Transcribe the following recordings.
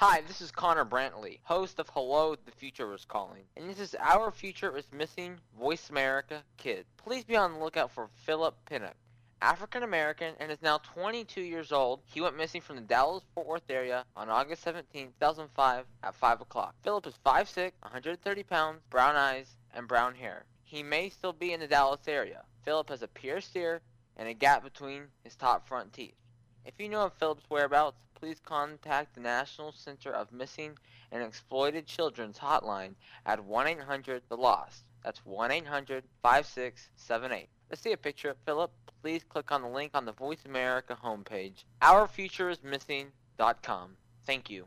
Hi, this is Connor Brantley, host of Hello, the Future is Calling. And this is Our Future is Missing Voice America Kid. Please be on the lookout for Philip Pinnock. African American and is now 22 years old. He went missing from the Dallas Fort Worth area on August 17, 2005 at 5 o'clock. Philip is 5'6, 130 pounds, brown eyes, and brown hair. He may still be in the Dallas area. Philip has a pierced ear and a gap between his top front teeth. If you know of Philip's whereabouts, please contact the National Center of Missing and Exploited Children's hotline at 1-800-THE-LOST. That's 1-800-5678. Let's see a picture of Philip. Please click on the link on the Voice America homepage, ourfutureismissing.com. Thank you.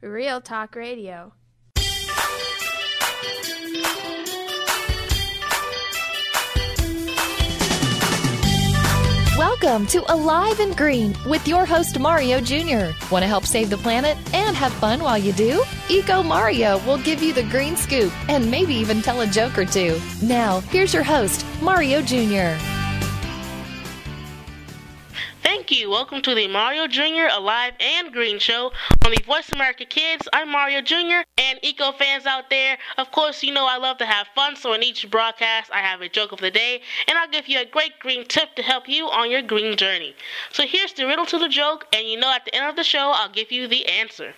Real Talk Radio. Welcome to Alive and Green with your host Mario Jr. Want to help save the planet and have fun while you do? Eco Mario will give you the green scoop and maybe even tell a joke or two. Now, here's your host, Mario Jr. Thank you. Welcome to the Mario Jr. Alive and Green Show on the Voice America Kids. I'm Mario Jr. and Eco fans out there. Of course, you know I love to have fun, so in each broadcast I have a joke of the day, and I'll give you a great green tip to help you on your green journey. So here's the riddle to the joke, and you know at the end of the show I'll give you the answer.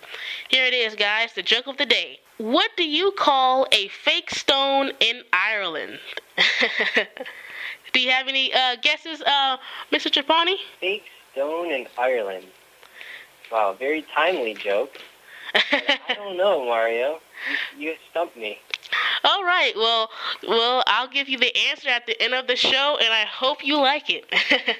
Here it is, guys, the joke of the day. What do you call a fake stone in Ireland? Do you have any uh, guesses, uh, Mr. Trapani? Fake stone in Ireland. Wow, very timely joke. I don't know, Mario. You, you stumped me. All right. Well, well, I'll give you the answer at the end of the show, and I hope you like it.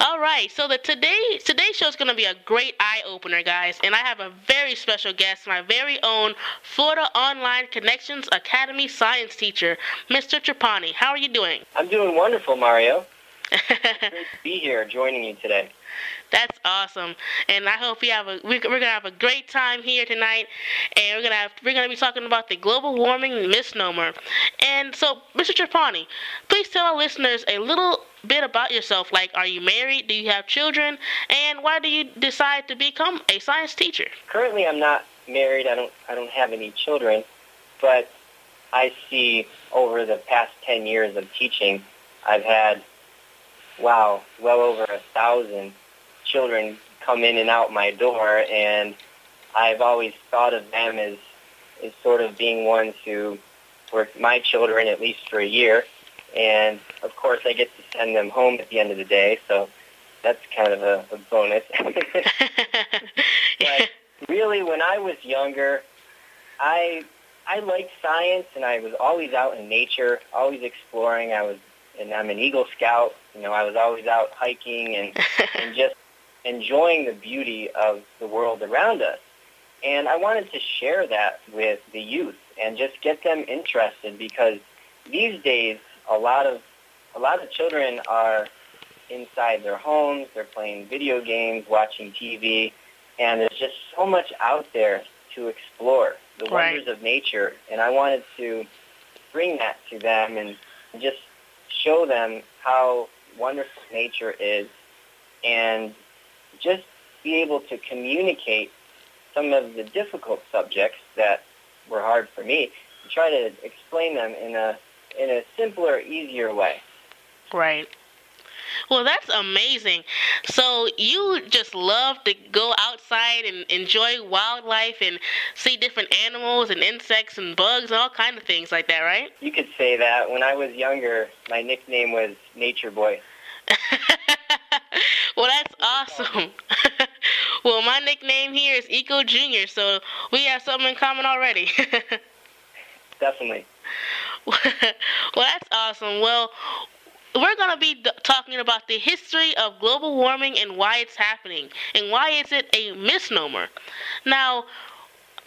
All right, so the today today's show is going to be a great eye opener, guys, and I have a very special guest, my very own Florida Online Connections Academy science teacher, Mr. Trapani. How are you doing? I'm doing wonderful, Mario. great to be here joining you today. That's awesome, and I hope we have a we're, we're gonna have a great time here tonight, and we're gonna have we're gonna be talking about the global warming misnomer. And so, Mr. Trapani, please tell our listeners a little bit about yourself. Like, are you married? Do you have children? And why do you decide to become a science teacher? Currently, I'm not married. I don't I don't have any children, but I see over the past ten years of teaching, I've had wow, well over a thousand children come in and out my door, and I've always thought of them as as sort of being ones who were my children at least for a year, and of course I get to send them home at the end of the day, so that's kind of a, a bonus. but really, when I was younger, I I liked science, and I was always out in nature, always exploring. I was, and I'm an Eagle Scout. You know, I was always out hiking and and just enjoying the beauty of the world around us. And I wanted to share that with the youth and just get them interested because these days a lot of a lot of children are inside their homes, they're playing video games, watching TV, and there's just so much out there to explore, the Right. wonders of nature. And I wanted to bring that to them and just show them how wonderful nature is and just be able to communicate some of the difficult subjects that were hard for me and try to explain them in a in a simpler, easier way. Right. Well, that's amazing. So you just love to go outside and enjoy wildlife and see different animals and insects and bugs and all kind of things like that, right? You could say that. When I was younger, my nickname was Nature Boy. well, that's awesome. well, my nickname here is Eco Junior, so we have something in common already. Definitely. well, that's awesome. Well, we're going to be d- talking about the history of global warming and why it's happening and why is it a misnomer. Now,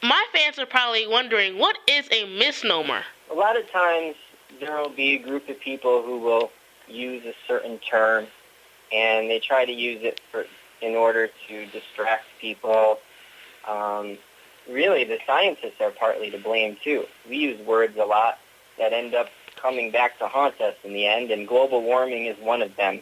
my fans are probably wondering what is a misnomer? A lot of times there will be a group of people who will use a certain term and they try to use it for in order to distract people. Um, really, the scientists are partly to blame too. We use words a lot that end up coming back to haunt us in the end, and global warming is one of them.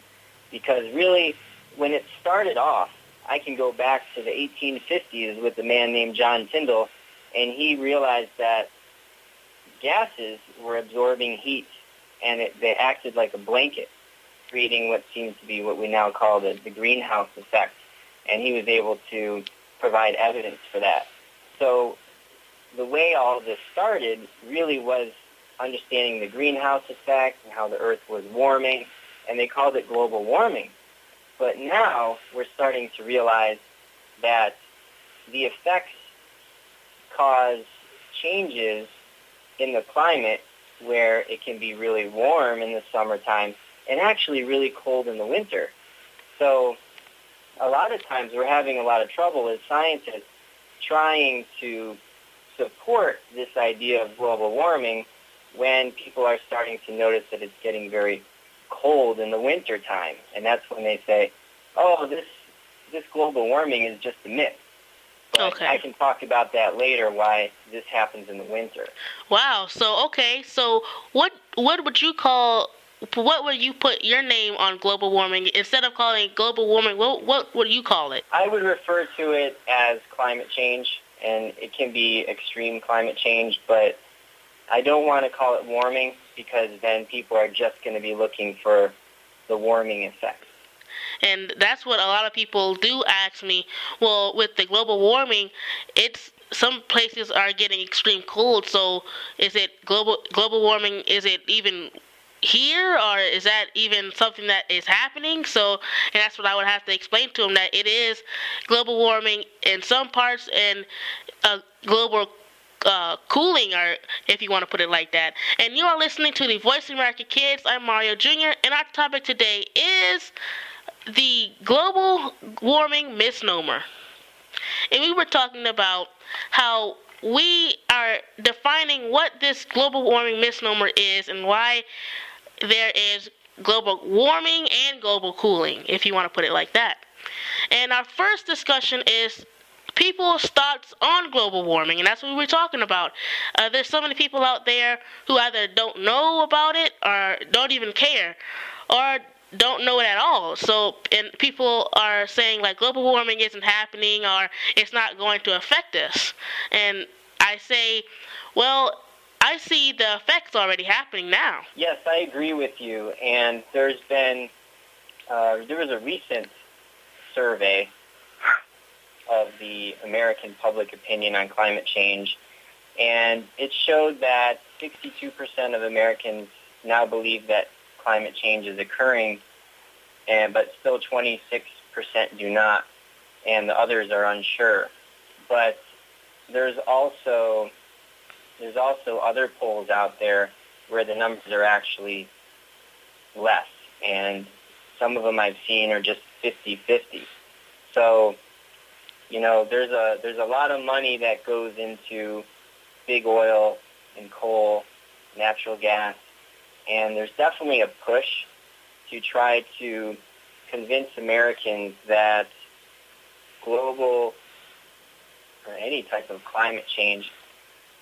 Because really, when it started off, I can go back to the 1850s with a man named John Tyndall, and he realized that gases were absorbing heat, and it, they acted like a blanket, creating what seems to be what we now call the, the greenhouse effect. And he was able to provide evidence for that. So the way all this started really was understanding the greenhouse effect and how the Earth was warming, and they called it global warming. But now we're starting to realize that the effects cause changes in the climate where it can be really warm in the summertime and actually really cold in the winter. So a lot of times we're having a lot of trouble as scientists trying to support this idea of global warming when people are starting to notice that it's getting very cold in the winter time. And that's when they say, oh, this, this global warming is just a myth. But Okay. I can talk about that later, why this happens in the winter. Wow. So okay. So what what would you call what would you put your name on global warming instead of calling it global warming? What what would you call it? I would refer to it as climate change, and it can be extreme climate change, but I don't want to call it warming because then people are just going to be looking for the warming effect. And that's what a lot of people do ask me. Well, with the global warming, it's some places are getting extreme cold. So is it global global warming? Is it even here or is that even something that is happening? So and that's what I would have to explain to them that it is global warming in some parts and uh, global uh, cooling, or if you want to put it like that. And you are listening to the Voice of America Kids. I'm Mario Jr. And our topic today is the global warming misnomer. And we were talking about how we are defining what this global warming misnomer is and why there is global warming and global cooling, if you want to put it like that. And our first discussion is people's thoughts on global warming, and that's what we're talking about. Uh, there's so many people out there who either don't know about it or don't even care, or don't know it at all. So, and people are saying like global warming isn't happening or it's not going to affect us. And I say, well, I see the effects already happening now. Yes, I agree with you. And there's been, uh, there was a recent survey of the American public opinion on climate change, and it showed that 62% of Americans now believe that climate change is occurring, and but still 26% do not, and the others are unsure. But there's also there's also other polls out there where the numbers are actually less, and some of them I've seen are just 50-50. So, you know, there's a there's a lot of money that goes into big oil and coal, natural gas, and there's definitely a push to try to convince Americans that global or any type of climate change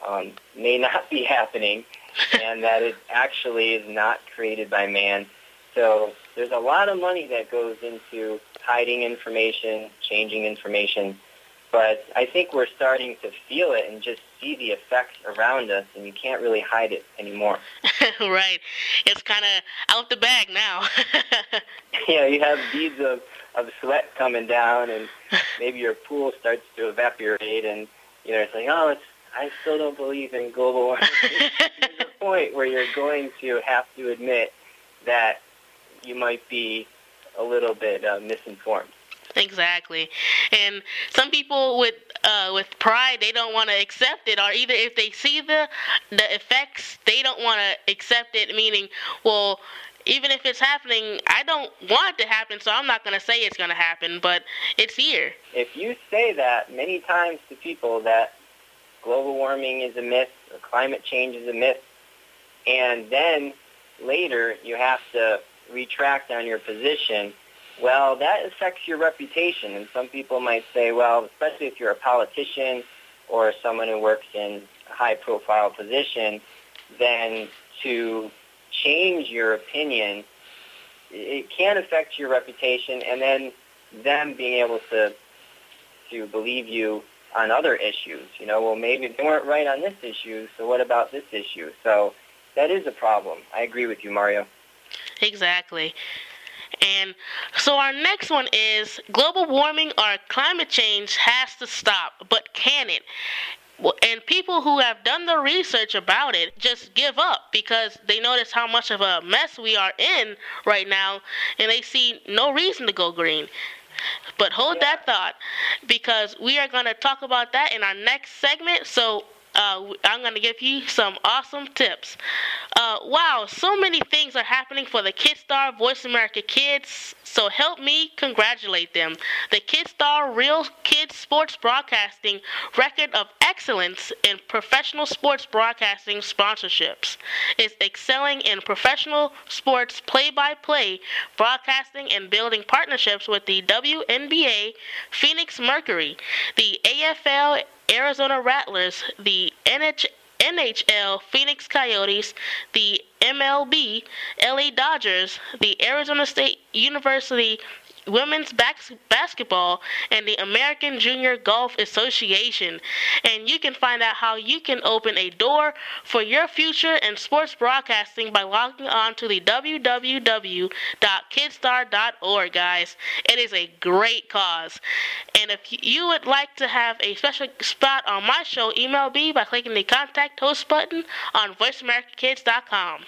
um, may not be happening and that it actually is not created by man. So there's a lot of money that goes into hiding information, changing information, but I think we're starting to feel it and just see the effects around us, and you can't really hide it anymore. right. It's kind of out the bag now. know, you have beads of, of sweat coming down, and maybe your pool starts to evaporate, and you know, it's like, oh, it's I still don't believe in global warming. There's a point where you're going to have to admit that you might be a little bit uh, misinformed. Exactly, and some people with uh, with pride they don't want to accept it, or either if they see the the effects, they don't want to accept it. Meaning, well, even if it's happening, I don't want it to happen, so I'm not going to say it's going to happen, but it's here. If you say that many times to people that global warming is a myth or climate change is a myth. And then later you have to retract on your position. Well, that affects your reputation. And some people might say, well, especially if you're a politician or someone who works in a high-profile position, then to change your opinion, it can affect your reputation, and then them being able to to believe you on other issues. You know, well, maybe they weren't right on this issue, so what about this issue? So that is a problem. I agree with you, Mario. Exactly. And so our next one is global warming or climate change has to stop, but can it? And people who have done the research about it just give up because they notice how much of a mess we are in right now and they see no reason to go green. But hold that thought because we are going to talk about that in our next segment. So uh, I'm going to give you some awesome tips. Uh, wow, so many things are happening for the KidStar Voice America Kids, so help me congratulate them. The KidStar Real Kids Sports Broadcasting record of excellence in professional sports broadcasting sponsorships is excelling in professional sports play-by-play broadcasting and building partnerships with the WNBA, Phoenix Mercury, the AFL Arizona Rattlers, the NH- NHL Phoenix Coyotes, the MLB LA Dodgers, the Arizona State University women's bas- basketball and the American Junior Golf Association. And you can find out how you can open a door for your future in sports broadcasting by logging on to the www.kidstar.org, guys. It is a great cause. And if you would like to have a special spot on my show, email me by clicking the contact host button on voiceamericakids.com.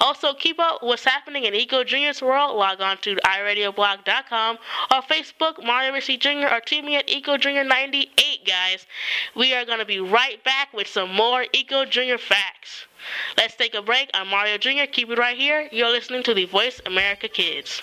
Also, keep up what's happening in Eco Junior's world. Log on to iradioblog.com or Facebook, Mario Ricci Jr., or tweet me at Eco Junior 98 guys. We are going to be right back with some more Eco Junior facts. Let's take a break. I'm Mario Jr. Keep it right here. You're listening to the Voice America Kids.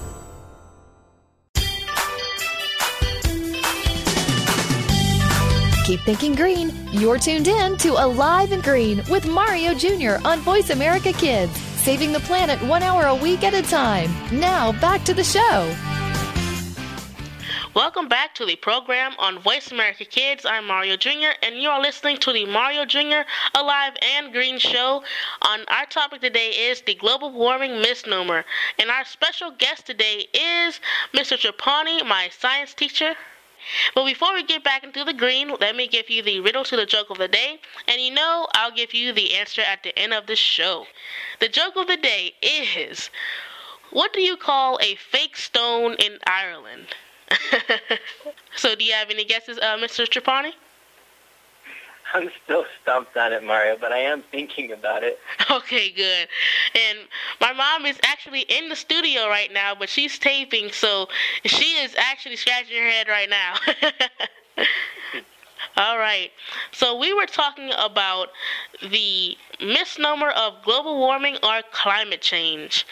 Keep thinking green. You're tuned in to Alive and Green with Mario Jr. on Voice America Kids, saving the planet one hour a week at a time. Now, back to the show. Welcome back to the program on Voice America Kids. I'm Mario Jr., and you are listening to the Mario Jr. Alive and Green Show. On our topic today is the global warming misnomer, and our special guest today is Mr. Trapani, my science teacher. But before we get back into the green, let me give you the riddle to the joke of the day. And you know, I'll give you the answer at the end of the show. The joke of the day is what do you call a fake stone in Ireland? so, do you have any guesses, uh, Mr. Trapani? I'm still stumped on it, Mario, but I am thinking about it. Okay, good. And my mom is actually in the studio right now, but she's taping, so she is actually scratching her head right now. All right. So we were talking about the misnomer of global warming or climate change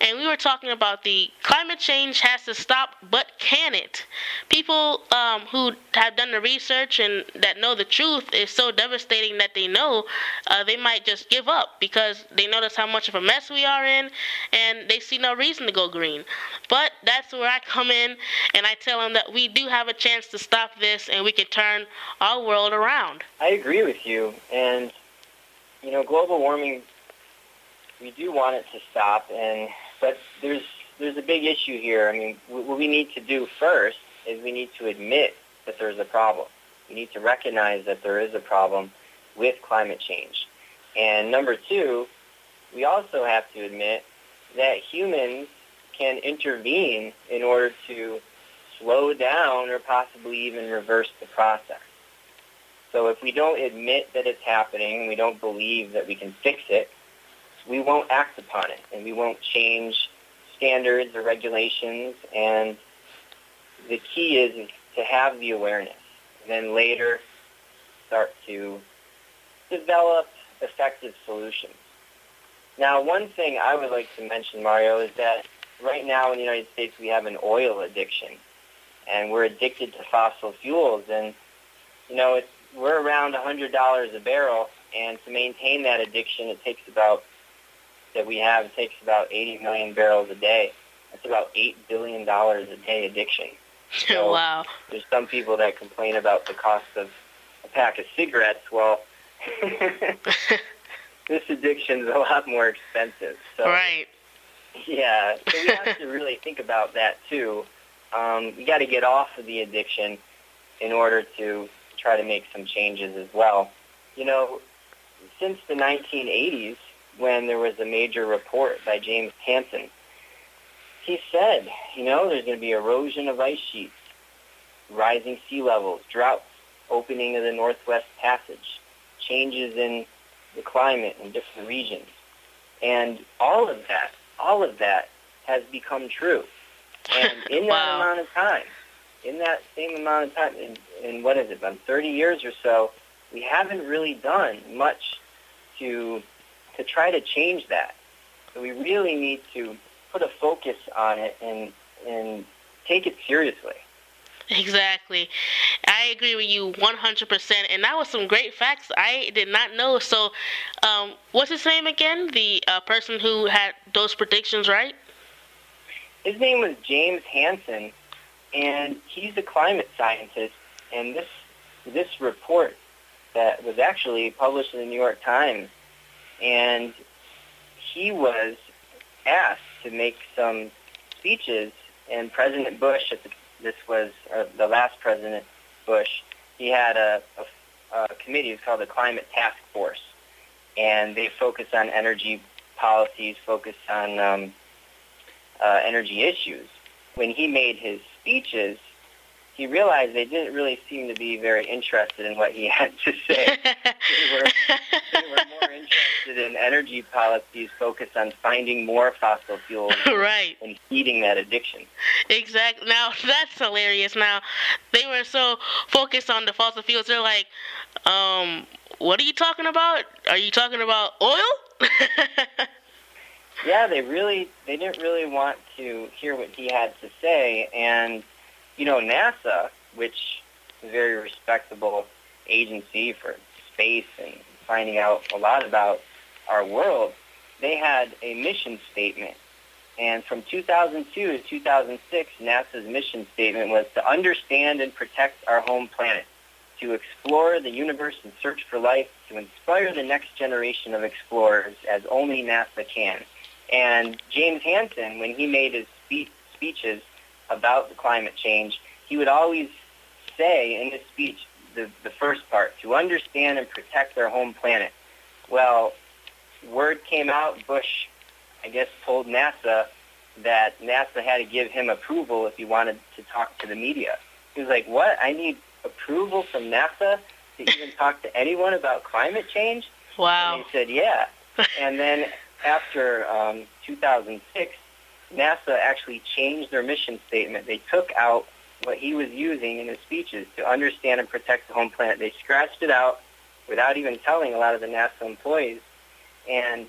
and we were talking about the climate change has to stop, but can it? People um, who have done the research and that know the truth is so devastating that they know uh, they might just give up because they notice how much of a mess we are in, and they see no reason to go green. But that's where I come in, and I tell them that we do have a chance to stop this, and we can turn our world around. I agree with you, and you know, global warming we do want it to stop, and but there's there's a big issue here. I mean, what we need to do first is we need to admit that there's a problem. We need to recognize that there is a problem with climate change. And number two, we also have to admit that humans can intervene in order to slow down or possibly even reverse the process. So if we don't admit that it's happening, we don't believe that we can fix it, we won't act upon it and we won't change standards or regulations. And the key is, to have the awareness. And then later start to develop effective solutions. Now, one thing I would like to mention, Mario, is that right now in the United States we have an oil addiction, and we're addicted to fossil fuels. And you know, it's, we're around $100 a barrel, and to maintain that addiction, it takes about that we have takes about 80 million barrels a day. That's about $8 billion a day addiction. So wow. There's some people that complain about the cost of a pack of cigarettes. Well, this addiction is a lot more expensive. So, right. Yeah, so we have to really think about that too. Um, you got to get off of the addiction in order to try to make some changes as well. You know, since the 1980s, when there was a major report by James Hansen. He said, you know, there's going to be erosion of ice sheets, rising sea levels, droughts, opening of the Northwest Passage, changes in the climate in different regions. And all of that, all of that has become true. And in wow. that amount of time, in that same amount of time, in, in what is it, about 30 years or so, we haven't really done much to to try to change that. So we really need to put a focus on it and and take it seriously. Exactly. I agree with you 100%. And that was some great facts I did not know. So, um, what's his name again? The uh, person who had those predictions, right? His name was James Hansen, and he's a climate scientist. And this this report that was actually published in the New York Times and he was asked to make some speeches, and President Bush, at the, this was uh, the last President Bush, he had a, a, a committee, it's called the Climate Task Force, and they focus on energy policies, focus on um, uh, energy issues. When he made his speeches, he realized they didn't really seem to be very interested in what he had to say. they, were, they were more interested in energy policies focused on finding more fossil fuels right. and feeding that addiction. Exactly. Now, that's hilarious. Now, they were so focused on the fossil fuels, they're like, um, what are you talking about? Are you talking about oil? yeah, they really, they didn't really want to hear what he had to say, and you know, NASA, which is a very respectable agency for space and finding out a lot about our world, they had a mission statement. And from 2002 to 2006, NASA's mission statement was to understand and protect our home planet, to explore the universe and search for life, to inspire the next generation of explorers as only NASA can. And James Hansen, when he made his spe- speeches about the climate change, he would always say in his speech, the, the first part, to understand and protect our home planet. Well, word came out, Bush, I guess, told NASA that NASA had to give him approval if he wanted to talk to the media. He was like, what? I need approval from NASA to even talk to anyone about climate change? Wow. And he said, yeah. and then after um, 2006, NASA actually changed their mission statement. They took out what he was using in his speeches to understand and protect the home planet. They scratched it out without even telling a lot of the NASA employees, and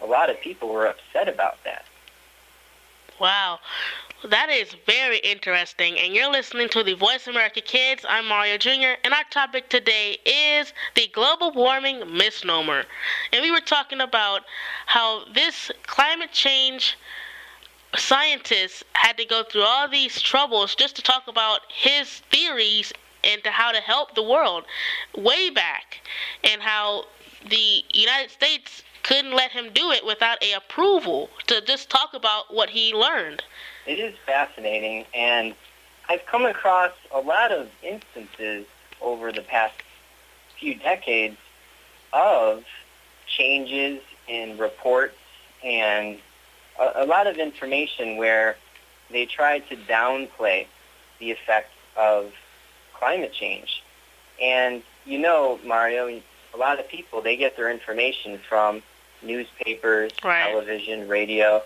a lot of people were upset about that. Wow. That is very interesting. And you're listening to the Voice America Kids. I'm Mario Jr. And our topic today is the global warming misnomer. And we were talking about how this climate change scientists had to go through all these troubles just to talk about his theories and to how to help the world way back and how the United States couldn't let him do it without a approval to just talk about what he learned. It is fascinating, and I've come across a lot of instances over the past few decades of changes in reports and a, a lot of information where they tried to downplay the effects of climate change. And you know, Mario, a lot of people they get their information from newspapers, Right. television, radio,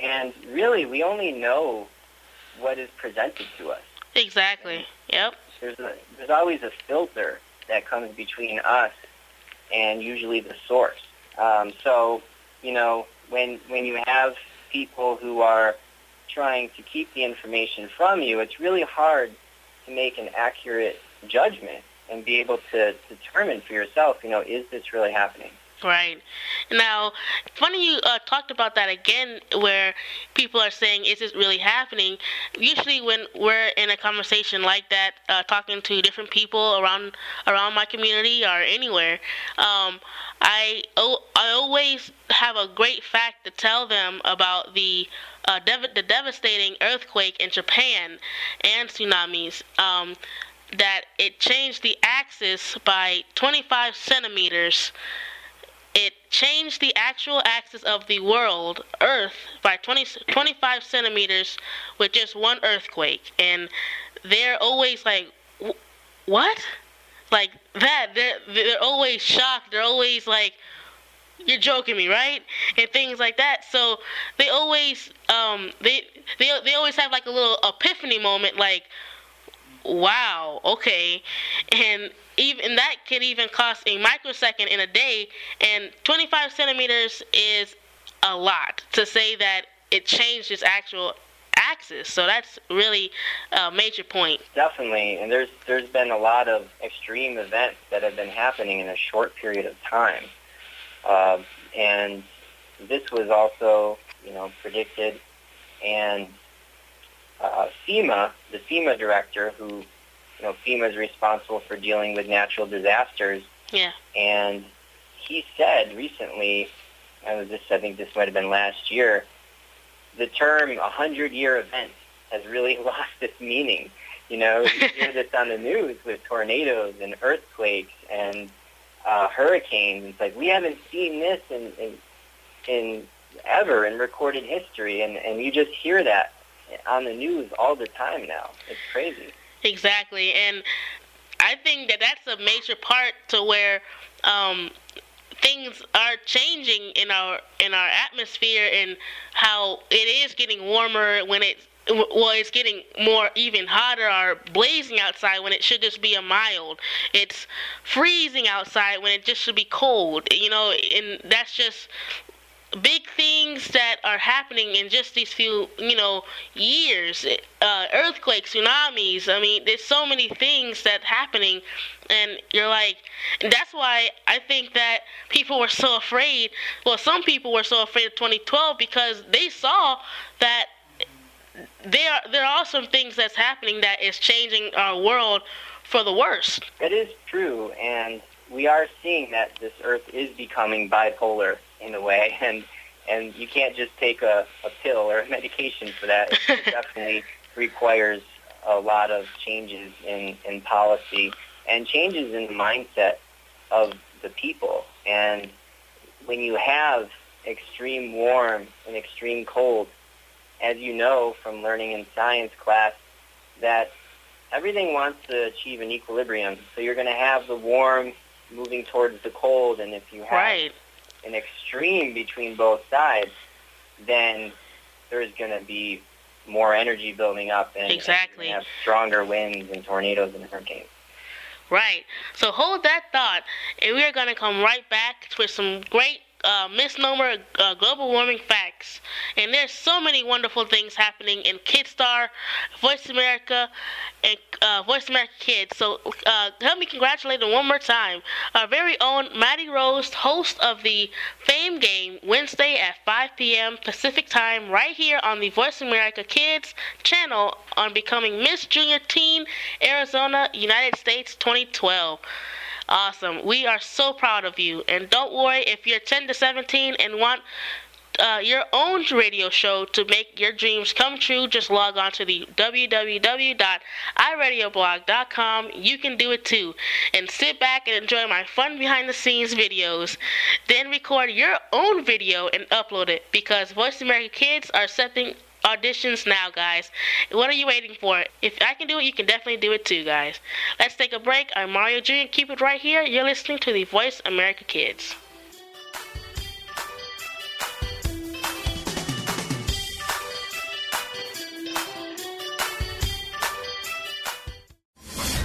and really we only know what is presented to us. Exactly. Yep. There's a, there's always a filter that comes between us and usually the source. Um, so, you know, when when you have people who are trying to keep the information from you, it's really hard to make an accurate judgment and be able to determine for yourself, you know, is this really happening? Right. Now, funny you uh, talked about that again, where people are saying, "Is this really happening?" Usually, when we're in a conversation like that, uh, talking to different people around around my community or anywhere, um, I oh, I always have a great fact to tell them about the uh, dev- the devastating earthquake in Japan and tsunamis. Um, that it changed the axis by 25 centimeters it changed the actual axis of the world, Earth, by 20, 25 centimeters with just one earthquake. And they're always like, "Wh- what? Like that. They're, they're always shocked. They're always like, you're joking me, right? And things like that. So they always, um, they, they, they always have like a little epiphany moment, like, wow, okay. And even that can even cost a microsecond in a day. And 25 centimeters is a lot to say that it changed its actual axis. So that's really a major point. Definitely, and there's there's been a lot of extreme events that have been happening in a short period of time, uh, and this was also you know predicted, and uh, FEMA, the FEMA director, who you know FEMA is responsible for dealing with natural disasters, Yeah. and he said recently, I was this I think this might have been last year, the term a hundred year event has really lost its meaning. You know, you hear this on the news with tornadoes and earthquakes and uh, hurricanes. It's like we haven't seen this in, in in ever in recorded history, and and you just hear that on the news all the time now. It's crazy. Exactly, and I think that that's a major part to where um, things are changing in our in our atmosphere and how it is getting warmer when it's well, it's getting more even hotter or blazing outside when it should just be a mild. It's freezing outside when it just should be cold. You know, and that's just big things that are happening in just these few, you know, years. Uh, earthquakes, tsunamis. I mean, there's so many things that happening, and you're like, that's why I think that people were so afraid. Well, some people were so afraid of 2012 because they saw that there there are some things that's happening that is changing our world for the worse. That is true, and we are seeing that this Earth is becoming bipolar in a way, and and you can't just take a, a pill or a medication for that. It definitely requires a lot of changes in, in policy and changes in the mindset of the people. And when you have extreme warm and extreme cold, as you know from learning in science class, that everything wants to achieve an equilibrium. So you're going to have the warm moving towards the cold, and if you have Right. An extreme between both sides, then there's going to be more energy building up, and Exactly. and have stronger winds and tornadoes and hurricanes. Right. So hold that thought, and we are going to come right back with some great uh, misnomer uh, global warming facts. And there's so many wonderful things happening in Kidstar, Voice America, and uh, Voice America Kids. So uh, help me congratulate them one more time. Our very own Maddie Rose, host of the Fame Game, Wednesday at 5 p.m. Pacific Time, right here on the Voice America Kids channel on becoming Miss Junior Teen Arizona, United States 2012. Awesome. We are so proud of you. And don't worry if you're 10 to 17 and want uh, your own radio show to make your dreams come true, just log on to the www.iradioblog.com. You can do it too. And sit back and enjoy my fun behind the scenes videos. Then record your own video and upload it because Voice America Kids are accepting auditions now, guys. What are you waiting for? If I can do it, you can definitely do it too, guys. Let's take a break. I'm Mario Jr. Keep it right here. You're listening to the Voice America Kids.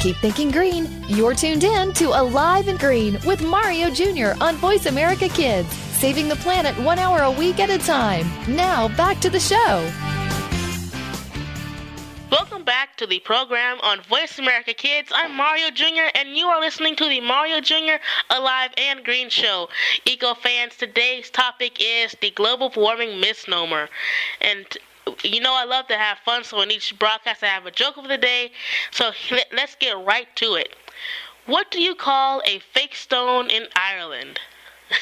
Keep thinking green. You're tuned in to Alive and Green with Mario Jr. on Voice America Kids, saving the planet one hour a week at a time. Now, back to the show. Welcome back to the program on Voice America Kids. I'm Mario Jr., and you are listening to the Mario Jr. Alive and Green Show. Eco fans, today's topic is the global warming misnomer. And you know I love to have fun, so in each broadcast I have a joke of the day. So let's get right to it. What do you call a fake stone in Ireland?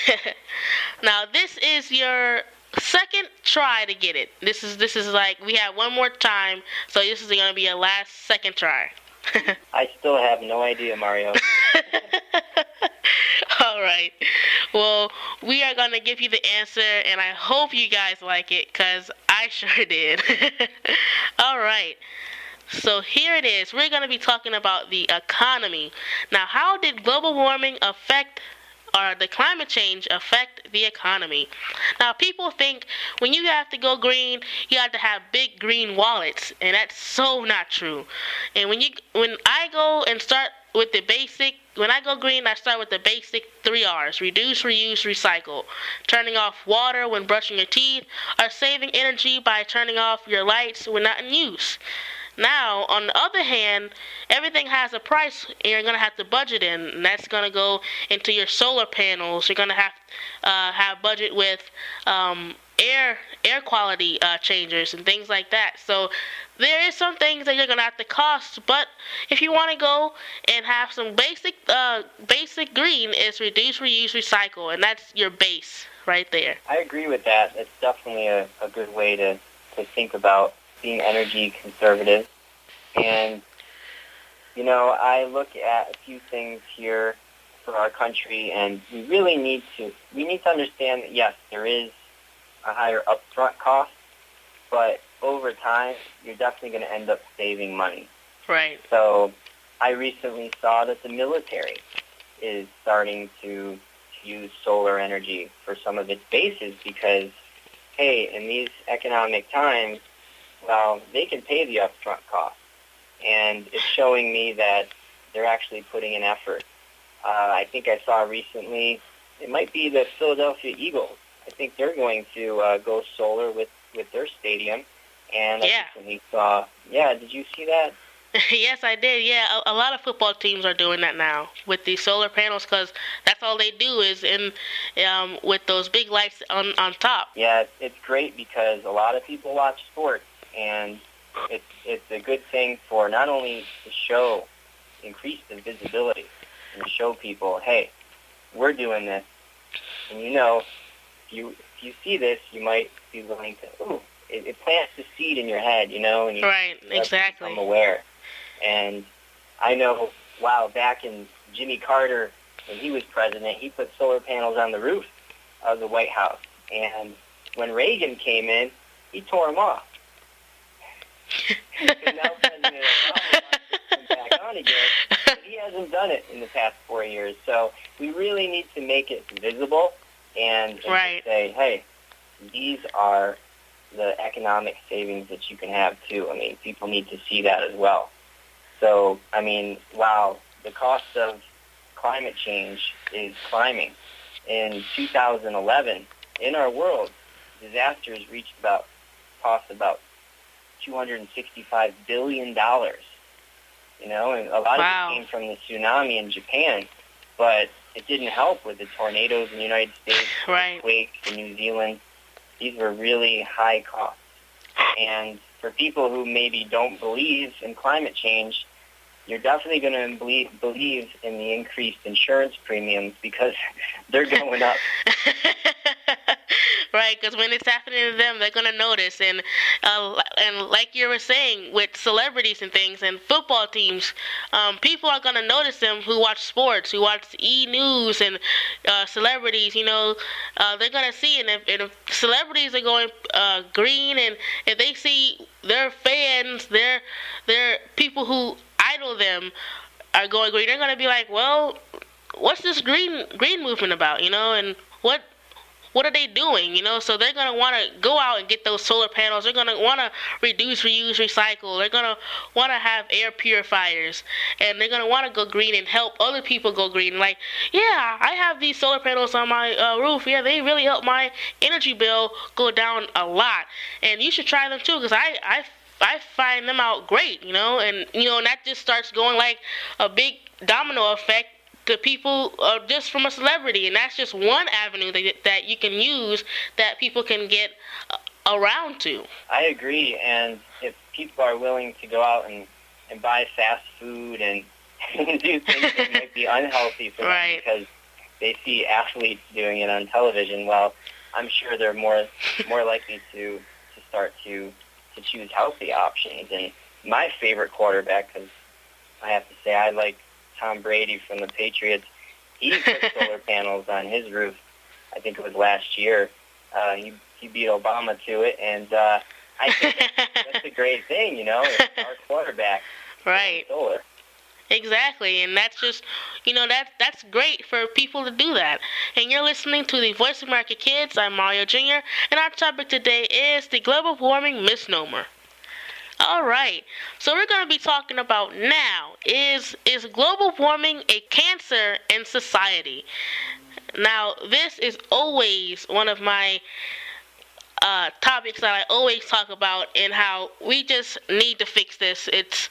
now this is your second try to get it. This is this is like we have one more time, so this is gonna be a last second try. I still have no idea, Mario. All right. Well, we are going to give you the answer, and I hope you guys like it because I sure did. All right. So here it is. We're going to be talking about the economy. Now, how did global warming affect or the climate change affect the economy. Now, people think when you have to go green, you have to have big green wallets, and that's so not true. And when you when I go and start with the basic when I go green, I start with the basic three R's reduce, reuse, recycle. Turning off water when brushing your teeth, or saving energy by turning off your lights when not in use. Now, on the other hand, everything has a price, and you're gonna have to budget in, and that's gonna go into your solar panels. You're gonna have uh, have budget with um, air air quality uh, changers and things like that. So there is some things that you're gonna have to cost, but if you want to go and have some basic uh, basic green, is reduce, reuse, recycle, and that's your base right there. I agree with that. It's definitely a, a good way to to think about being energy conservative. And, you know, I look at a few things here for our country, and we really need to, we need to understand that, yes, there is a higher upfront cost, but over time, you're definitely going to end up saving money. Right. So I recently saw that the military is starting to, to use solar energy for some of its bases because, hey, in these economic times, well, they can pay the upfront cost. And it's showing me that they're actually putting in effort. Uh, I think I saw recently, it might be the Philadelphia Eagles. I think they're going to uh, go solar with, with their stadium. And yeah. I recently saw, yeah, did you see that? yes, I did. Yeah, a, a, lot of football teams are doing that now with these solar panels because that's all they do is in um, with those big lights on on top. Yeah, it's great because a lot of people watch sports, and it's it's a good thing for not only to show increase the visibility and show people, hey, we're doing this, and you know, if you if you see this, you might be willing to. Ooh, it, it plants the seed in your head, you know, and you right exactly become aware. And I know, wow, back in Jimmy Carter when he was president, he put solar panels on the roof of the White House, and when Reagan came in, he tore them off now President Obama back on again. But he hasn't done it in the past four years. So we really need to make it visible and, and right. say, hey, these are the economic savings that you can have too. I mean, people need to see that as well. So, I mean, wow, the cost of climate change is climbing. In 2011, in our world, disasters reached about cost about 265 billion dollars. You know, and a lot wow. of it came from the tsunami in Japan, but it didn't help with the tornadoes in the United States, right. quakes in New Zealand. These were really high costs. And for people who maybe don't believe in climate change, you're definitely going to believe, believe in the increased insurance premiums because they're going up. right? Because when it's happening to them, they're gonna notice. And uh, and like you were saying, with celebrities and things and football teams, um, people are gonna notice them who watch sports, who watch E News and uh, celebrities. You know, uh, they're gonna see. And if, and if celebrities are going uh, green, and if they see their fans, their their people who idol them are going green, they're gonna be like, well, what's this green green movement about? You know, and what what are they doing? You know, so they're gonna want to go out and get those solar panels. They're gonna want to reduce, reuse, recycle. They're gonna want to have air purifiers, and they're gonna want to go green and help other people go green. Like, yeah, I have these solar panels on my uh, roof. Yeah, they really help my energy bill go down a lot, and you should try them too. Because I I I find them out great, you know, and you know, and that just starts going like a big domino effect to people uh, just from a celebrity, and that's just one avenue that that you can use that people can get uh, around to. I agree, and if people are willing to go out and and buy fast food and do things that might be unhealthy for right. them because they see athletes doing it on television, well, I'm sure they're more more likely to to start to to choose healthy options. And my favorite quarterback, because I have to say I like Tom Brady from the Patriots. He put solar panels on his roof. I think it was last year. Uh, he he beat Obama to it, and uh, I think that's, that's a great thing. You know, our quarterback. Right. Solar. Exactly, and that's just, you know, that that's great for people to do that. And you're listening to the Voice of America Kids. I'm Mario Jr. And our topic today is the global warming misnomer. All right, so we're going to be talking about now is is global warming a cancer in society? Now, this is always one of my uh, topics that I always talk about, and how we just need to fix this. It's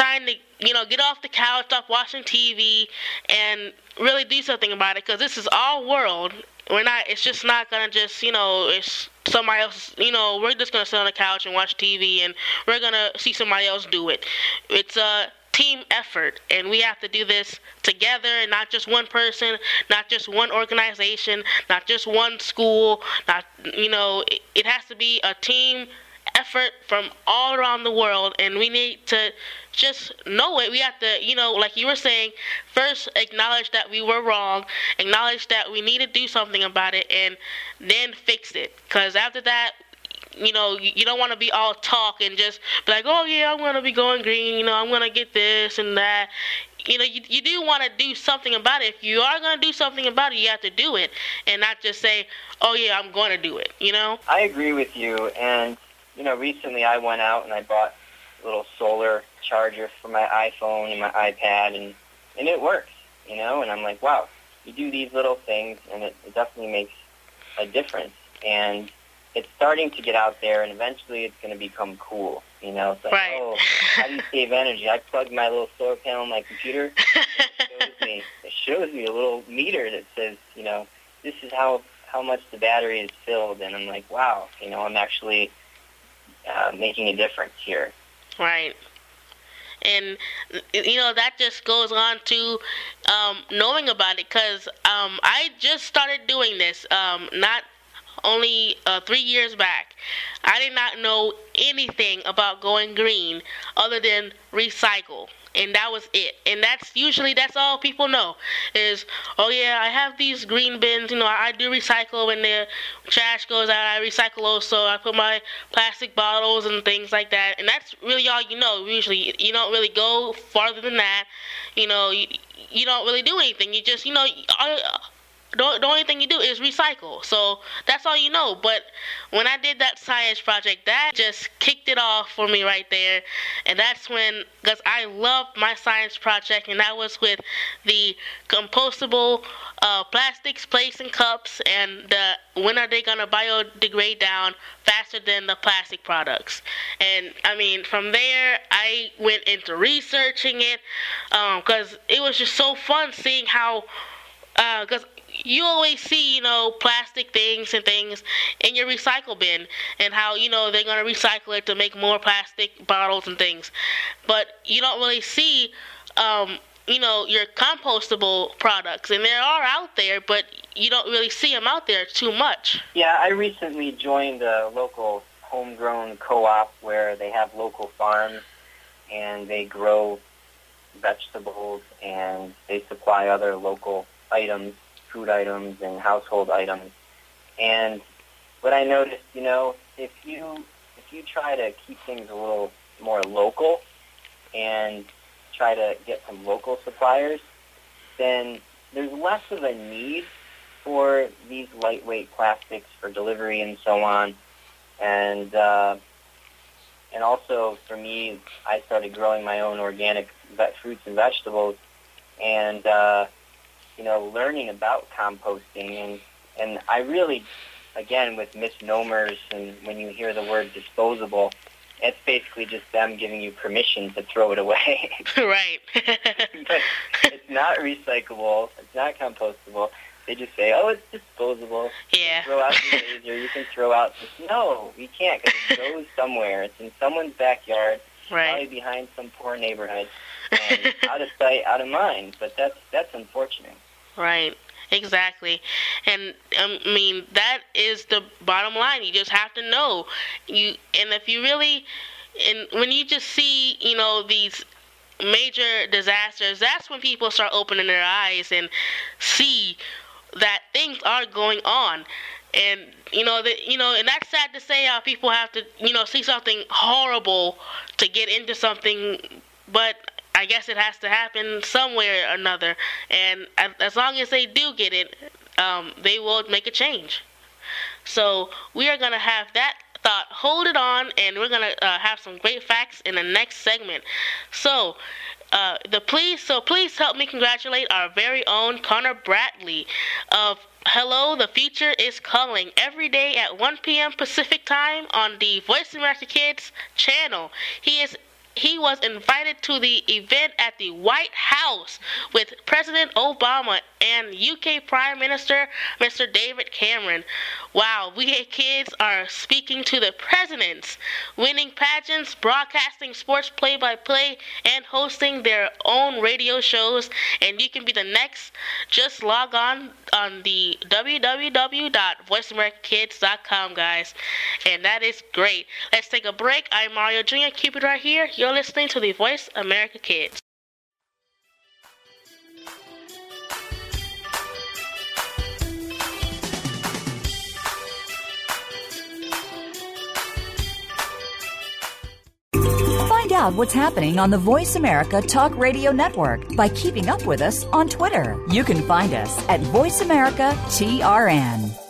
time to you know get off the couch, stop watching TV, and really do something about it because this is all world. We're not. It's just not gonna just you know. It's somebody else. You know, we're just gonna sit on the couch and watch TV, and we're gonna see somebody else do it. It's a team effort, and we have to do this together, and not just one person, not just one organization, not just one school. Not you know, it, it has to be a team effort from all around the world, and we need to just know it. We have to, you know, like you were saying, first acknowledge that we were wrong, acknowledge that we need to do something about it, and then fix it. Because after that, you know, you don't want to be all talk and just be like, oh yeah, I'm gonna be going green. You know, I'm gonna get this and that. You know, you, you do want to do something about it. If you are gonna do something about it, you have to do it, and not just say, oh yeah, I'm to do it. You know. I agree with you, and you know, recently I went out and I bought a little solar charger for my iPhone and my iPad, and and it works, you know. And I'm like, wow, you do these little things, and it, it definitely makes a difference. And it's starting to get out there, and eventually it's going to become cool. You know, it's like, Right. oh, how do you save energy? I plugged my little solar panel in my computer. It shows me, it shows me a little meter that says, you know, this is how how much the battery is filled, and I'm like, wow, you know, I'm actually uh, making a difference here. Right. And you know that just goes on to um, knowing about it because um, I just started doing this um, not only uh, three years back. I did not know anything about going green other than recycle, and that was it. And that's usually that's all people know is oh yeah I have these green bins. You know I, I do recycle when the trash goes out. I recycle also. I put my plastic bottles and things like that. And that's really all you know. Usually you don't really go farther than that. You know you, you don't really do anything. You just you know. All, the, the only thing you do is recycle. So that's all you know. But when I did that science project, that just kicked it off for me right there. And that's when, because I loved my science project, and that was with the compostable uh, plastics, plates, and cups, and the when are they gonna biodegrade down faster than the plastic products? And I mean, from there, I went into researching it because it was just so fun seeing how because you always see, you know, plastic things and things in your recycle bin and how, you know, they're going to recycle it to make more plastic bottles and things. But you don't really see, um, you know, your compostable products. And they are out there, but you don't really see them out there too much. Yeah, I recently joined a local homegrown co-op where they have local farms and they grow vegetables and they supply other local items, food items and household items. And what I noticed, you know, if you if you try to keep things a little more local and try to get some local suppliers, then there's less of a need for these lightweight plastics for delivery and so on. And uh, and also for me, I started growing my own organic fruits and vegetables, and uh, you know, learning about composting and and I really, again, with misnomers and when you hear the word disposable, it's basically just them giving you permission to throw it away. right. but it's not recyclable. It's not compostable. They just say, "Oh, it's disposable." Yeah. Throw out the laser. You can throw out. This. No, you can't because it goes somewhere. It's in someone's backyard, right. probably behind some poor neighborhood, and out of sight, out of mind. But that's that's unfortunate. Right. Exactly. And um, I mean that is the bottom line. You just have to know. You and if you really and when you just see, you know, these major disasters, that's when people start opening their eyes and see that things are going on. And you know that you know, and that's sad to say how people have to, you know, see something horrible to get into something but I guess it has to happen somewhere or another. And as long as they do get it, um, they will make a change. So we are going to have that thought. Hold it on, and we're going to uh, have some great facts in the next segment. So. Uh, the please, so please help me congratulate our very own Connor Bradley of Hello, the Future is Calling every day at 1 p.m. Pacific Time on the Voice America Kids channel. He is he was invited to the event at the White House with President Obama and UK Prime Minister Mr. David Cameron. Wow, we kids are speaking to the presidents, winning pageants, broadcasting sports play by play, and hosting their own radio shows. And you can be the next. Just log on on the www.voiceamericakids.com, guys. And that is great. Let's take a break. I'm Mario Jr. Keep it right here. You're listening to the Voice America Kids. Find out what's happening on the Voice America Talk Radio Network by keeping up with us on Twitter. You can find us at Voice America TRN.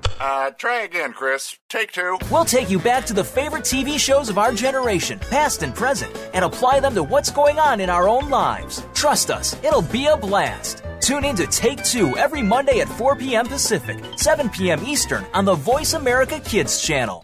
Uh, try again, Chris. Take two. We'll take you back to the favorite TV shows of our generation, past and present, and apply them to what's going on in our own lives. Trust us, it'll be a blast. Tune in to Take Two every Monday at 4 p.m. Pacific, 7 p.m. Eastern on the Voice America Kids channel.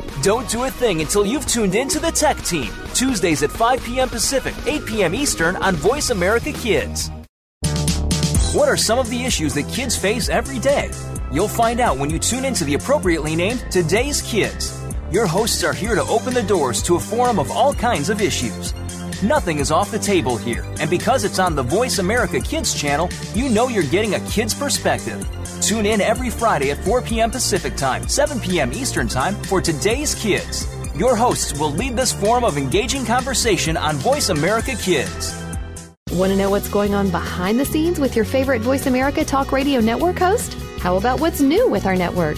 Don't do a thing until you've tuned in to the Tech Team, Tuesdays at 5 p.m. Pacific, 8 p.m. Eastern on Voice America Kids. What are some of the issues that kids face every day? You'll find out when you tune into the appropriately named Today's Kids. Your hosts are here to open the doors to a forum of all kinds of issues. Nothing is off the table here, and because it's on the Voice America Kids channel, you know you're getting a kid's perspective. Tune in every Friday at 4 p.m. Pacific Time, 7 p.m. Eastern Time for Today's Kids. Your hosts will lead this forum of engaging conversation on Voice America Kids. Want to know what's going on behind the scenes with your favorite Voice America Talk Radio Network host? How about what's new with our network?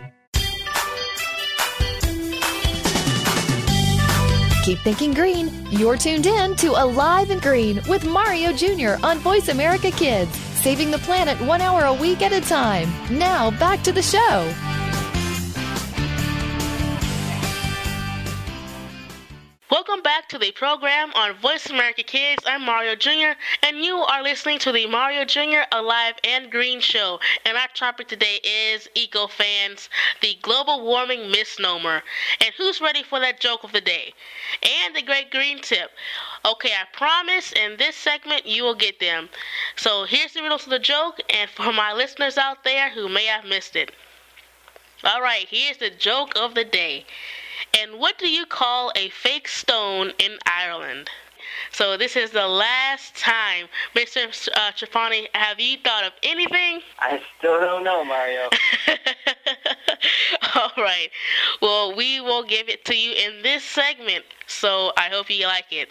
Keep thinking green. You're tuned in to Alive and Green with Mario Jr. on Voice America Kids, saving the planet one hour a week at a time. Now, back to the show. Welcome back to the program on Voice America Kids. I'm Mario Jr., and you are listening to the Mario Jr. Alive and Green Show. And our topic today is Eco Fans, the global warming misnomer. And who's ready for that joke of the day? And the great green tip. Okay, I promise in this segment you will get them. So here's the riddle to the joke, and for my listeners out there who may have missed it. All right, here's the joke of the day. And what do you call a fake stone in Ireland? So this is the last time, Mr. Uh, Trapani. Have you thought of anything? I still don't know, Mario. All right. Well, we will give it to you in this segment. So I hope you like it.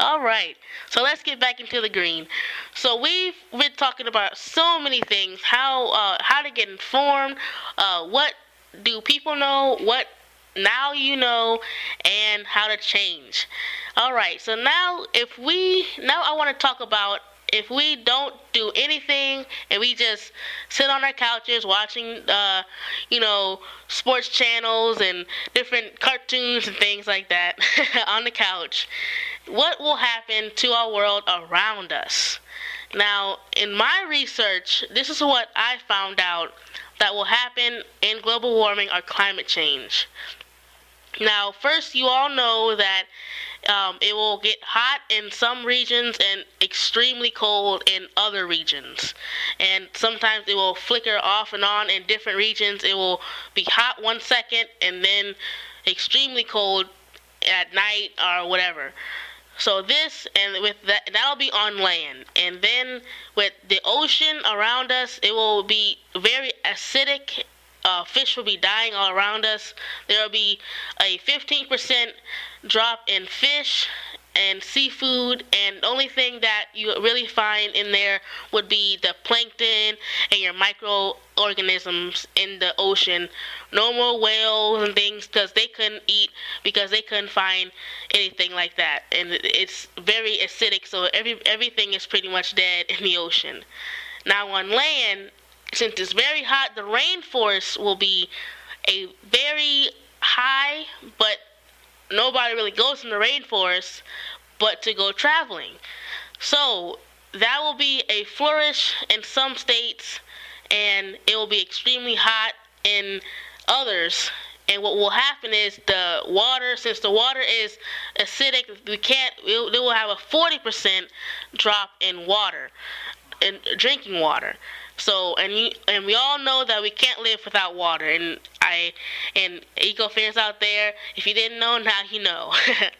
All right. So let's get back into the green. So we've been talking about so many things: how uh, how to get informed, uh, what do people know, what now you know and how to change. All right, so now if we now I want to talk about if we don't do anything and we just sit on our couches watching uh, you know sports channels and different cartoons and things like that on the couch what will happen to our world around us now in my research this is what i found out that will happen in global warming or climate change now, first, you all know that um, it will get hot in some regions and extremely cold in other regions. And sometimes it will flicker off and on in different regions. It will be hot one second and then extremely cold at night or whatever. So this and with that that'll be on land. And then with the ocean around us, it will be very acidic uh, fish will be dying all around us. There will be a 15% drop in fish and seafood, and the only thing that you really find in there would be the plankton and your microorganisms in the ocean. No more whales and things because they couldn't eat because they couldn't find anything like that, and it's very acidic, so every everything is pretty much dead in the ocean. Now on land, since it's very hot, the rainforest will be a very high, but nobody really goes in the rainforest but to go traveling. So that will be a flourish in some states and it will be extremely hot in others. And what will happen is the water, since the water is acidic, we can't, we will have a 40% drop in water, in drinking water. So and you and we all know that we can't live without water. And I and eco fans out there, if you didn't know, now you know.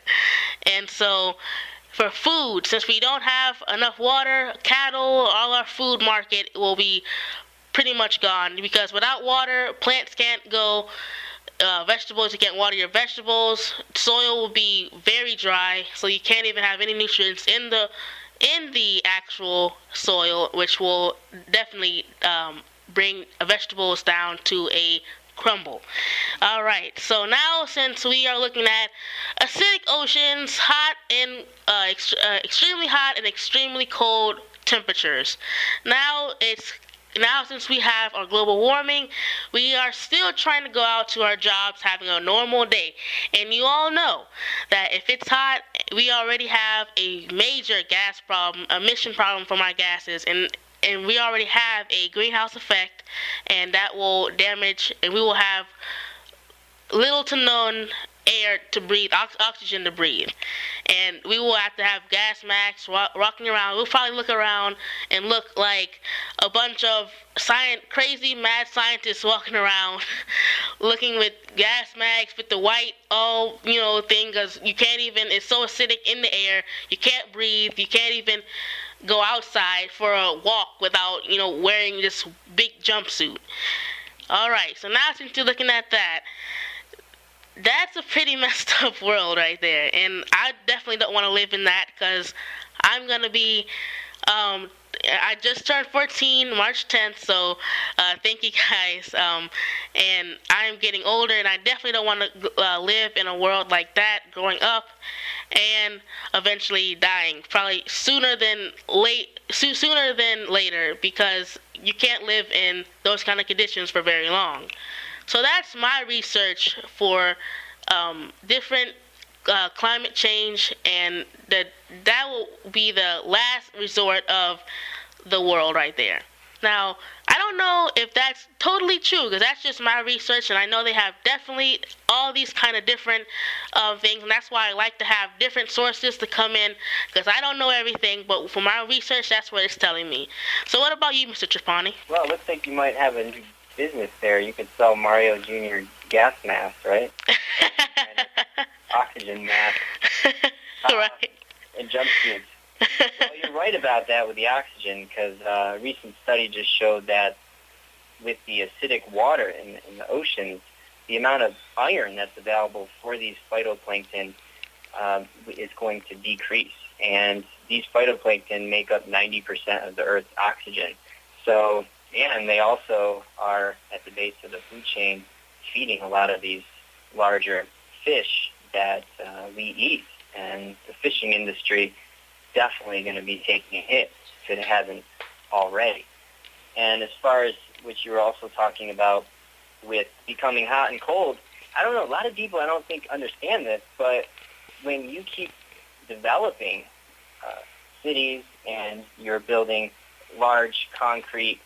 and so for food, since we don't have enough water, cattle, all our food market will be pretty much gone because without water, plants can't go. Uh, vegetables, you can't water your vegetables. Soil will be very dry, so you can't even have any nutrients in the in the actual soil, which will definitely um, bring vegetables down to a crumble. All right, so now since we are looking at acidic oceans, hot and uh, ex- uh, extremely hot and extremely cold temperatures, now it's now since we have our global warming, we are still trying to go out to our jobs having a normal day. And you all know that if it's hot, we already have a major gas problem, emission problem from our gases and and we already have a greenhouse effect and that will damage and we will have little to none air to breathe, ox- oxygen to breathe. And we will have to have gas masks walking around. We'll probably look around and look like a bunch of science, crazy mad scientists walking around, looking with gas masks with the white all you know thing, because you can't even. It's so acidic in the air. You can't breathe. You can't even go outside for a walk without you know wearing this big jumpsuit. All right. So now since you're looking at that that's a pretty messed up world right there. And I definitely don't want to live in that because I'm going to be. Um, I just turned 14 March 10th, so uh, thank you guys. Um, and I'm getting older, and I definitely don't want to uh, live in a world like that growing up and eventually dying. Probably sooner than late, so- sooner than later, because you can't live in those kind of conditions for very long. So that's my research for um, different uh, climate change, and that that will be the last resort of the world right there. Now, I don't know if that's totally true because that's just my research, and I know they have definitely all these kind of different uh, things, and that's why I like to have different sources to come in because I don't know everything, but for my research, that's what it's telling me. So, what about you, Mr. Trapani? Well, it looks like you might have a business there. You could sell Mario Jr. gas masks, right? oxygen masks. Uh, right. And jumpsuits. well, you're right about that with the oxygen because uh, a recent study just showed that with the acidic water in, in the oceans, the amount of iron that's available for these phytoplankton um, is going to decrease. And these phytoplankton make up 90% of the Earth's oxygen. So and they also are at the base of the food chain feeding a lot of these larger fish that uh, we eat. And the fishing industry definitely going to be taking a hit if it hasn't already. And as far as what you were also talking about with becoming hot and cold, I don't know, a lot of people I don't think understand this, but when you keep developing uh, cities and you're building large concrete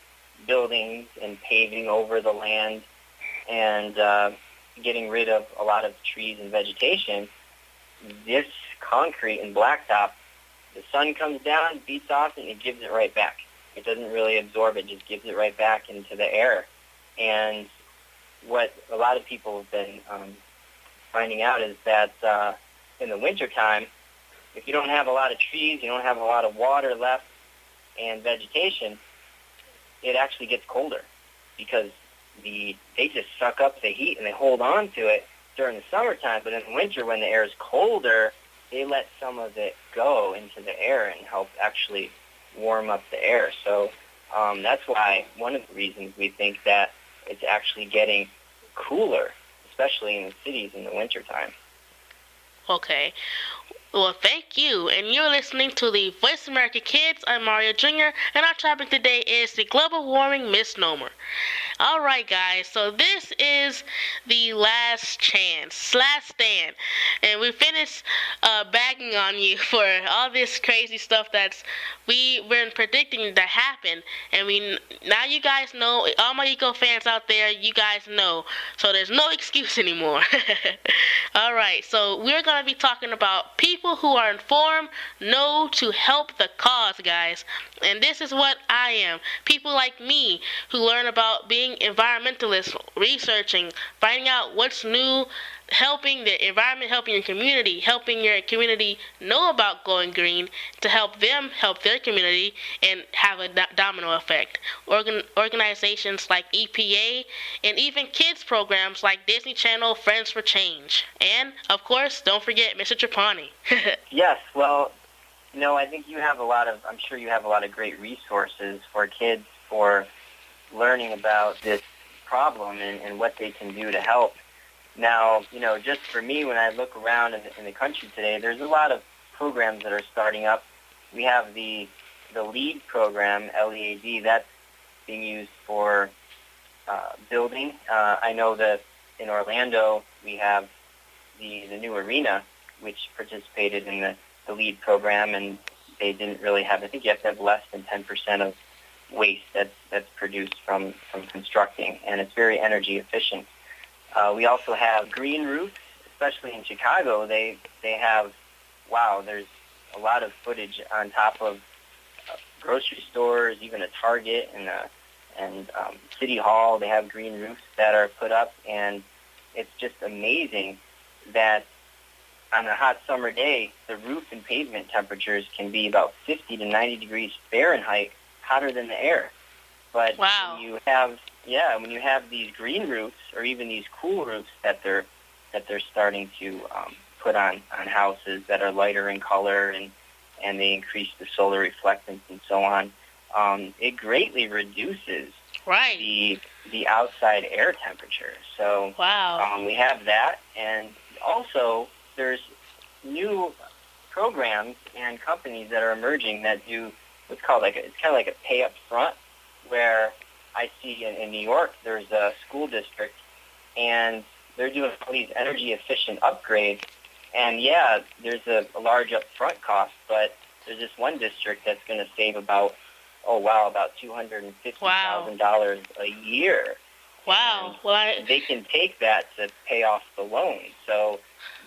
buildings and paving over the land and uh, getting rid of a lot of trees and vegetation, this concrete and blacktop, the sun comes down, beats off, and it gives it right back. It doesn't really absorb it, just gives it right back into the air. And what a lot of people have been um, finding out is that uh, in the wintertime, if you don't have a lot of trees, you don't have a lot of water left and vegetation, it actually gets colder because the they just suck up the heat and they hold on to it during the summertime. But in winter, when the air is colder, they let some of it go into the air and help actually warm up the air. So um, that's why one of the reasons we think that it's actually getting cooler, especially in the cities in the wintertime. Okay. Well, thank you. And you're listening to the Voice America Kids. I'm Mario Jr. And our topic today is the global warming misnomer. All right, guys. So this is the last chance, last stand, and we finished uh, bagging on you for all this crazy stuff that's we been predicting to happen, and we now you guys know. All my eco fans out there, you guys know. So there's no excuse anymore. all right. So we're gonna be talking about people who are informed know to help the cause, guys. And this is what I am. People like me who learn about being environmentalists, researching, finding out what's new, helping the environment, helping your community, helping your community know about going green to help them help their community and have a domino effect. Organ- organizations like EPA and even kids programs like Disney Channel Friends for Change. And, of course, don't forget Mr. Trapani. yes, well, you know, I think you have a lot of, I'm sure you have a lot of great resources for kids for learning about this problem and, and what they can do to help. Now, you know, just for me, when I look around in the, in the country today, there's a lot of programs that are starting up. We have the the LEED program, L-E-A-D, that's being used for uh, building. Uh, I know that in Orlando we have the, the new arena, which participated in the, the LEED program, and they didn't really have, I think you have to have less than 10% of waste that's, that's produced from, from constructing, and it's very energy efficient. Uh, we also have green roofs, especially in Chicago, they they have wow. There's a lot of footage on top of uh, grocery stores, even a Target and a, and um, City Hall. They have green roofs that are put up, and it's just amazing that on a hot summer day, the roof and pavement temperatures can be about 50 to 90 degrees Fahrenheit hotter than the air. But wow. you have yeah, when you have these green roofs or even these cool roofs that they're that they're starting to um, put on on houses that are lighter in color and and they increase the solar reflectance and so on, um, it greatly reduces right. the the outside air temperature. So wow. um, we have that, and also there's new programs and companies that are emerging that do what's called like a, it's kind of like a pay up front, where I see in, in New York there's a school district, and they're doing all these energy efficient upgrades, and yeah, there's a, a large upfront cost, but there's this one district that's going to save about oh wow about two hundred and fifty thousand wow. dollars a year. Wow. And well, I... they can take that to pay off the loan. So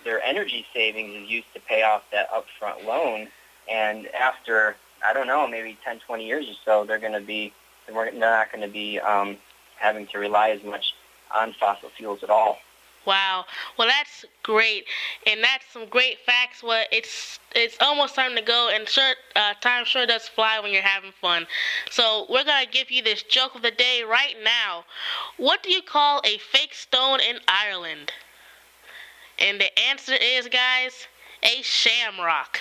their energy savings is used to pay off that upfront loan. And after, I don't know, maybe 10, 20 years or so, they're going to be, they're not going to be um, having to rely as much on fossil fuels at all. Wow. Well, that's great, and that's some great facts. Well, it's it's almost time to go, and sure, uh, time sure does fly when you're having fun. So we're gonna give you this joke of the day right now. What do you call a fake stone in Ireland? And the answer is, guys, a shamrock.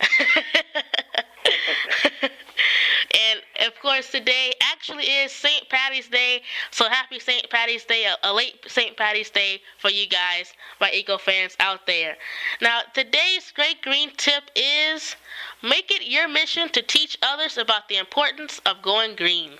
of course, today actually is St. Patty's Day, so happy St. Patty's Day, a, a, late St. Patty's Day for you guys, my eco fans out there. Now, today's great green tip is make it your mission to teach others about the importance of going green.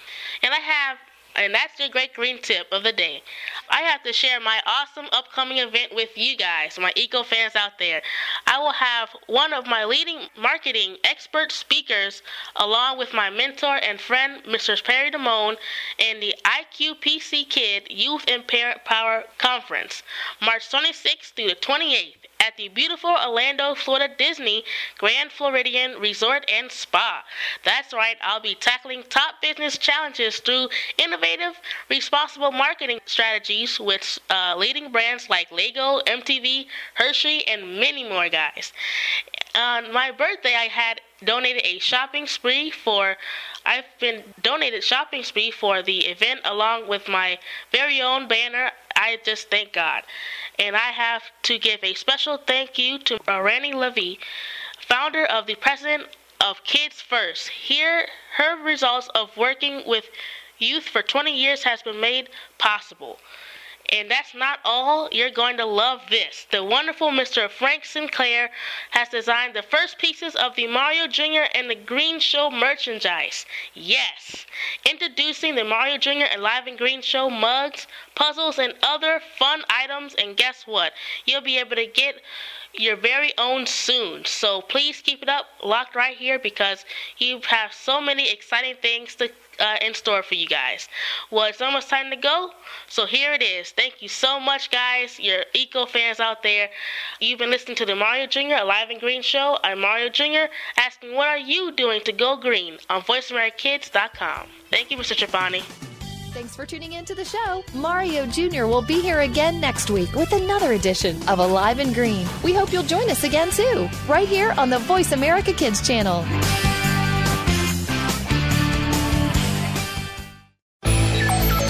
And I have and that's your great green tip of the day. I have to share my awesome upcoming event with you guys, my eco fans out there. I will have one of my leading marketing expert speakers, along with my mentor and friend, Mr. Perry Damone, in the IQPC Kid Youth and Parent Power Conference, March 26th through the 28th at the beautiful Orlando, Florida Disney Grand Floridian Resort and Spa. That's right, I'll be tackling top business challenges through innovative, responsible marketing strategies with uh, leading brands like Lego, MTV, Hershey, and many more guys. On my birthday, I had donated a shopping spree for I've been donated shopping spree for the event along with my very own banner I just thank God. And I have to give a special thank you to uh, Ranny Levy, founder of the president of Kids First. Here, her results of working with youth for 20 years has been made possible. And that's not all. You're going to love this. The wonderful Mr. Frank Sinclair has designed the first pieces of the Mario Jr. and the Green Show merchandise. Yes, introducing the Mario Jr. Alive and Green Show mugs, puzzles, and other fun items. And guess what? You'll be able to get your very own soon. So please keep it up, locked right here, because you have so many exciting things to uh, in store for you guys. Well, it's almost time to go, so here it is. Thank you so much, guys. Your eco fans out there. You've been listening to the Mario Jr. Alive and Green Show. I'm Mario Jr. asking, what are you doing to go green on VoiceAmericaKids.com. Thank you, Mr. Trapani. Thanks for tuning in to the show. Mario Jr. will be here again next week with another edition of Alive and Green. We hope you'll join us again too, right here on the Voice America Kids channel.